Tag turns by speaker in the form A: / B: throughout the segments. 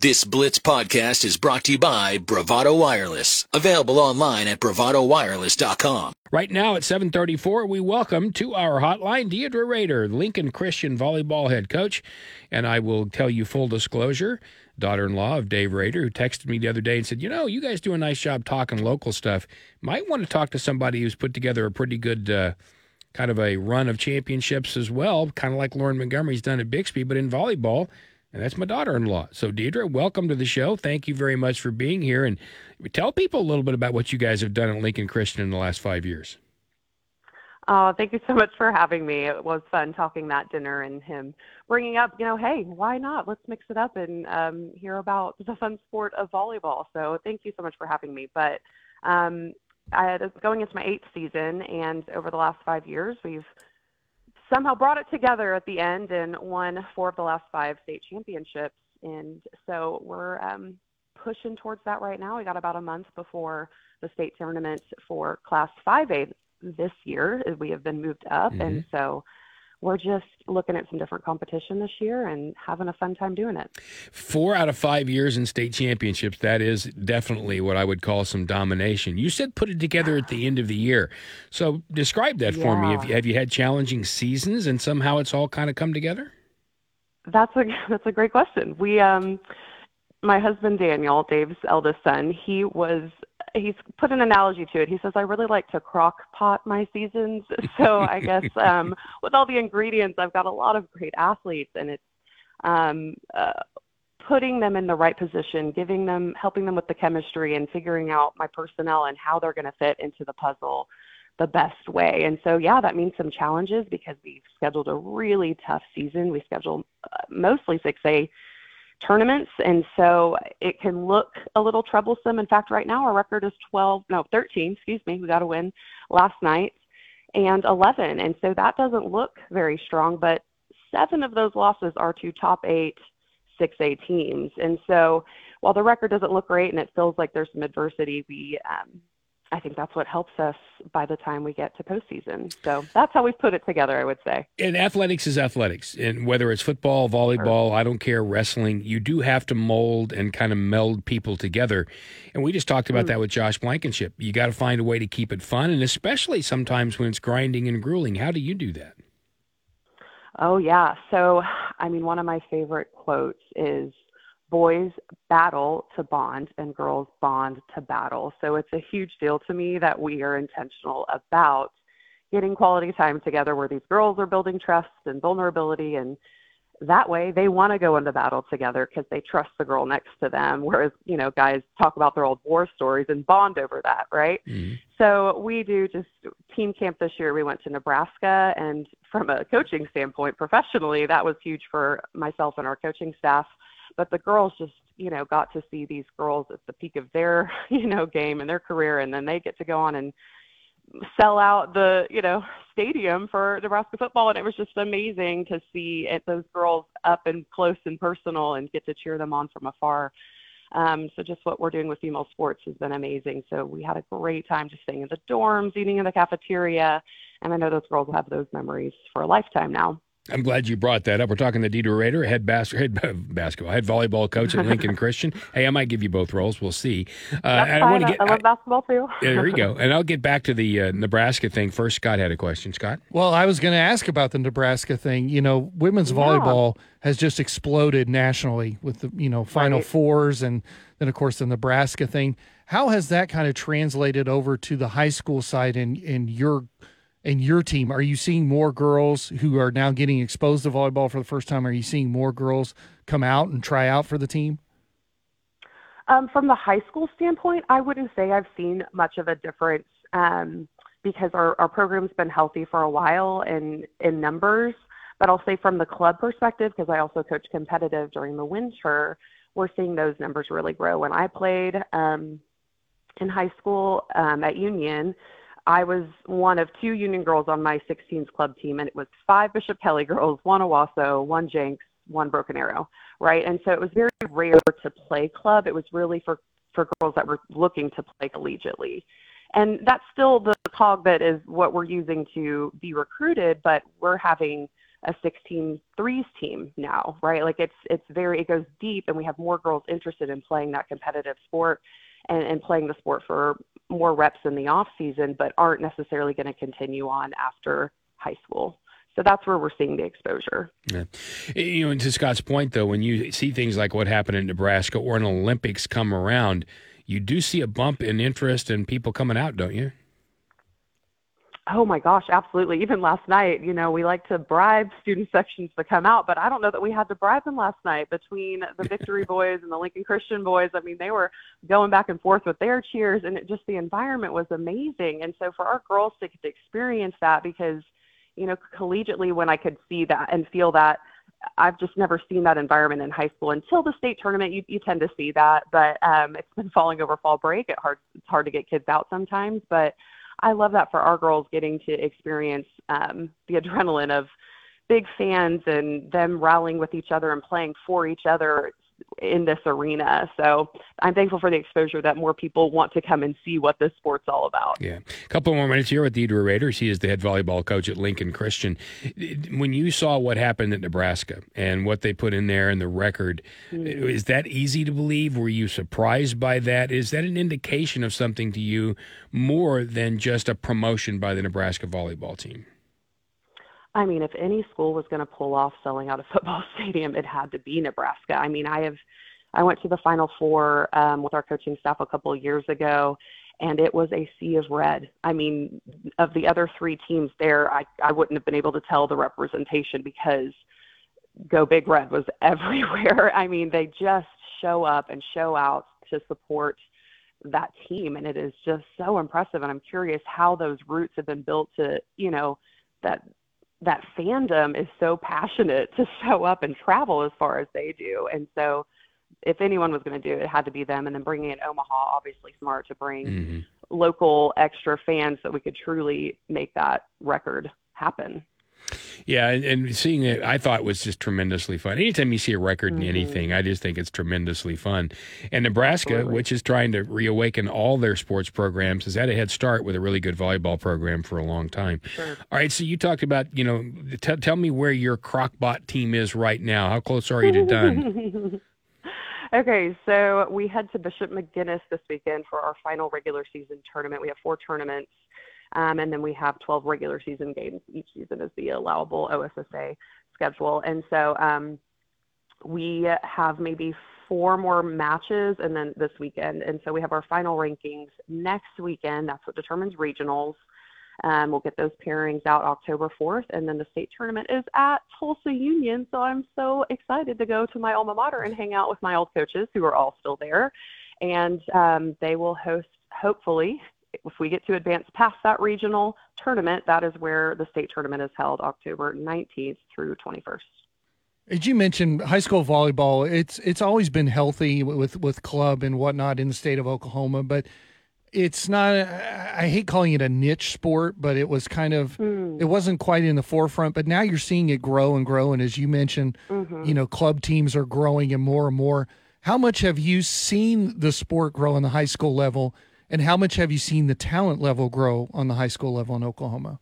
A: This Blitz podcast is brought to you by Bravado Wireless, available online at bravadowireless.com.
B: Right now at 7:34, we welcome to our hotline Deidra Rader, Lincoln Christian volleyball head coach, and I will tell you full disclosure, daughter-in-law of Dave Rader, who texted me the other day and said, "You know, you guys do a nice job talking local stuff. Might want to talk to somebody who's put together a pretty good uh, kind of a run of championships as well, kind of like Loren Montgomery's done at Bixby, but in volleyball." And that's my daughter in law. So, Deidra, welcome to the show. Thank you very much for being here. And tell people a little bit about what you guys have done at Lincoln Christian in the last five years.
C: Oh, thank you so much for having me. It was fun talking that dinner and him bringing up, you know, hey, why not? Let's mix it up and um, hear about the fun sport of volleyball. So, thank you so much for having me. But um, I was going into my eighth season, and over the last five years, we've somehow brought it together at the end and won four of the last five state championships. And so we're um, pushing towards that right now. We got about a month before the state tournament for Class 5A this year. We have been moved up, mm-hmm. and so we're just looking at some different competition this year and having a fun time doing it.
B: Four out of five years in state championships. That is definitely what I would call some domination. You said put it together at the end of the year. So describe that yeah. for me. Have you, have you had challenging seasons and somehow it's all kind of come together?
C: That's a that's a great question. We um my husband Daniel, Dave's eldest son, he was he's put an analogy to it. He says, I really like to crock pot my seasons. So I guess um, with all the ingredients, I've got a lot of great athletes, and it's um, uh, putting them in the right position, giving them, helping them with the chemistry, and figuring out my personnel and how they're going to fit into the puzzle the best way. And so, yeah, that means some challenges because we've scheduled a really tough season. We schedule uh, mostly 6A tournaments. And so it can look a little troublesome. In fact, right now our record is 12, no, 13, excuse me. We got a win last night and 11. And so that doesn't look very strong, but seven of those losses are to top eight 6A teams. And so while the record doesn't look great and it feels like there's some adversity, we um, I think that's what helps us by the time we get to postseason. So that's how we've put it together, I would say.
B: And athletics is athletics. And whether it's football, volleyball. I don't care, wrestling, you do have to mold and kind of meld people together. And we just talked about mm. that with Josh Blankenship. You got to find a way to keep it fun, and especially sometimes when it's grinding and grueling. How do you do that?
C: Oh, yeah. So, I mean, one of my favorite quotes is boys battle to bond and girls bond to battle. So it's a huge deal to me that we are intentional about getting quality time together where these girls are building trust and vulnerability and that way they want to go into battle together because they trust the girl next to them whereas you know guys talk about their old war stories and bond over that right mm-hmm. so we do just team camp this year we went to nebraska and from a coaching standpoint professionally that was huge for myself and our coaching staff but the girls just you know got to see these girls at the peak of their you know game and their career and then they get to go on and sell out the you know stadium for Nebraska football and it was just amazing to see it, those girls up and close and personal and get to cheer them on from afar. Um, so just what we're doing with female sports has been amazing. So we had a great time just staying in the dorms, eating in the cafeteria, and I know those girls will have those memories for a lifetime now.
B: I'm glad you brought that up. We're talking to Deidra Rader, head, bas- head basketball, head volleyball coach at Lincoln Christian. Hey, I might give you both roles. We'll see.
C: Uh, I want to get. I love basketball too.
B: there you go. And I'll get back to the uh, Nebraska thing first. Scott had a question. Scott.
D: Well, I was going to ask about the Nebraska thing. You know, women's yeah. volleyball has just exploded nationally with the you know Final right. Fours and then of course the Nebraska thing. How has that kind of translated over to the high school side in in your and your team, are you seeing more girls who are now getting exposed to volleyball for the first time? Are you seeing more girls come out and try out for the team?
C: Um, from the high school standpoint, I wouldn't say I've seen much of a difference um, because our, our program's been healthy for a while in, in numbers. But I'll say from the club perspective, because I also coach competitive during the winter, we're seeing those numbers really grow. When I played um, in high school um, at Union, I was one of two Union girls on my 16s club team, and it was five Bishop Kelly girls, one Owasso, one Jenks, one Broken Arrow, right? And so it was very rare to play club. It was really for for girls that were looking to play collegiately. And that's still the cog that is what we're using to be recruited, but we're having a 16 threes team now, right? Like it's it's very it goes deep, and we have more girls interested in playing that competitive sport and, and playing the sport for more reps in the off season, but aren't necessarily going to continue on after high school. So that's where we're seeing the exposure.
B: Yeah. You know, and to Scott's point, though, when you see things like what happened in Nebraska or an Olympics come around, you do see a bump in interest and in people coming out, don't you?
C: Oh my gosh, absolutely. Even last night, you know, we like to bribe student sections to come out, but I don't know that we had to bribe them last night between the Victory Boys and the Lincoln Christian Boys. I mean, they were going back and forth with their cheers, and it just the environment was amazing. And so for our girls to get to experience that, because, you know, collegiately, when I could see that and feel that, I've just never seen that environment in high school until the state tournament. You, you tend to see that, but um, it's been falling over fall break. It hard, it's hard to get kids out sometimes, but I love that for our girls getting to experience um, the adrenaline of big fans and them rallying with each other and playing for each other in this arena. So I'm thankful for the exposure that more people want to come and see what this sport's all about.
B: Yeah. A couple more minutes here with Deidra Rader. He is the head volleyball coach at Lincoln Christian. When you saw what happened at Nebraska and what they put in there and the record, mm-hmm. is that easy to believe? Were you surprised by that? Is that an indication of something to you more than just a promotion by the Nebraska volleyball team?
C: I mean, if any school was going to pull off selling out a football stadium, it had to be Nebraska. I mean, I have, I went to the Final Four um, with our coaching staff a couple of years ago, and it was a sea of red. I mean, of the other three teams there, I I wouldn't have been able to tell the representation because Go Big Red was everywhere. I mean, they just show up and show out to support that team, and it is just so impressive. And I'm curious how those roots have been built to, you know, that that fandom is so passionate to show up and travel as far as they do. And so if anyone was going to do it, it had to be them. And then bringing in Omaha, obviously smart to bring mm-hmm. local extra fans so we could truly make that record happen.
B: Yeah, and, and, seeing it, I thought was just tremendously fun. Anytime you see a record mm-hmm. in anything, I just think it's tremendously fun. And Nebraska, Absolutely. which is trying to reawaken all their sports programs, has had a head start with a really good volleyball program for a long time. Sure. All right, so you talked about, you know, t- tell me where your crock pot team is right now. How close are you to done?
C: okay, so we head to Bishop McGuinness this weekend for our final regular season tournament. We have four tournaments um, and then we have 12 regular season games each season is the allowable OSSAA schedule. And so um, we have maybe four more matches and then this weekend. And so we have our final rankings next weekend. That's what determines regionals. Um, we'll get those pairings out October 4th, and then the state tournament is at Tulsa Union. So I'm so excited to go to my alma mater and hang out with my old coaches who are all still there. And um, they will host, hopefully, if we get to advance past that regional tournament, that is where the state tournament is held October 19th through 21st.
D: As you mentioned, high school volleyball, it's it's always been healthy with with club and whatnot in the state of Oklahoma, but it's not. I hate calling it a niche sport, but it was kind of. Mm. It wasn't quite in the forefront, but now you're seeing it grow and grow. And as you mentioned, mm-hmm. you know, club teams are growing and more and more. How much have you seen the sport grow in the high school level? And how much have you seen the talent level grow on the high school level in Oklahoma?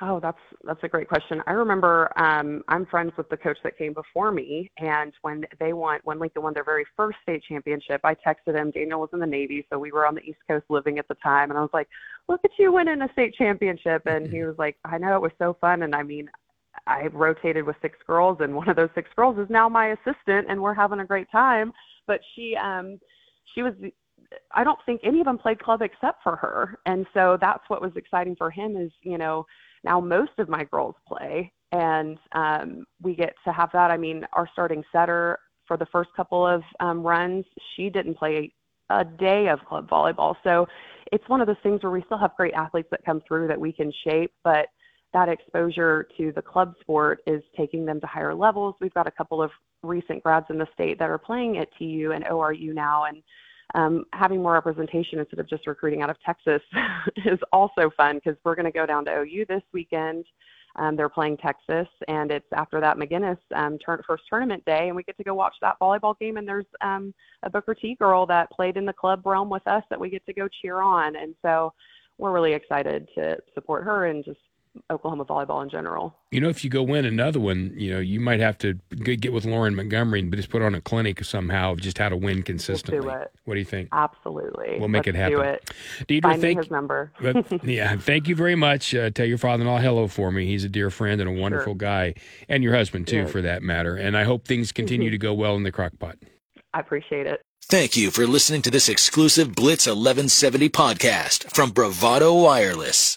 C: Oh, that's that's a great question. I remember um, I'm friends with the coach that came before me, and when they won, when Lincoln won their very first state championship, I texted him. Daniel was in the Navy, so we were on the East Coast living at the time, and I was like, "Look at you winning a state championship!" And he was like, "I know it was so fun." And I mean, I rotated with six girls, and one of those six girls is now my assistant, and we're having a great time. But she, um, she was I don't think any of them played club except for her. And so that's what was exciting for him is, you know, now most of my girls play and um, we get to have that. I mean, our starting setter for the first couple of um, runs, she didn't play a day of club volleyball. So it's one of those things where we still have great athletes that come through that we can shape, but that exposure to the club sport is taking them to higher levels. We've got a couple of recent grads in the state that are playing at TU and ORU now, and um, having more representation instead of just recruiting out of Texas is also fun because we're going to go down to OU this weekend. Um, they're playing Texas, and it's after that McGuinness um, turn, first tournament day, and we get to go watch that volleyball game. And there's um, a Booker T girl that played in the club realm with us that we get to go cheer on, and so we're really excited to support her and just Oklahoma volleyball in general.
B: You know, if you go win another one, you know, you might have to get with Loren Montgomery and just put on a clinic somehow of just how to win consistently.
C: We'll do it.
B: What do you think?
C: Absolutely.
B: We'll make
C: Let's
B: it happen.
C: Do it.
B: Deidra,
C: Find
B: thank
C: me his number.
B: yeah, thank you very much. Uh, tell your father-in-law hello for me. He's a dear friend and a wonderful
C: Sure.
B: guy, and your husband too,
C: Yes.
B: for that matter. And I hope things continue to go well in the crock pot.
C: I appreciate it.
A: Thank you for listening to this exclusive Blitz 1170 podcast from Bravado Wireless.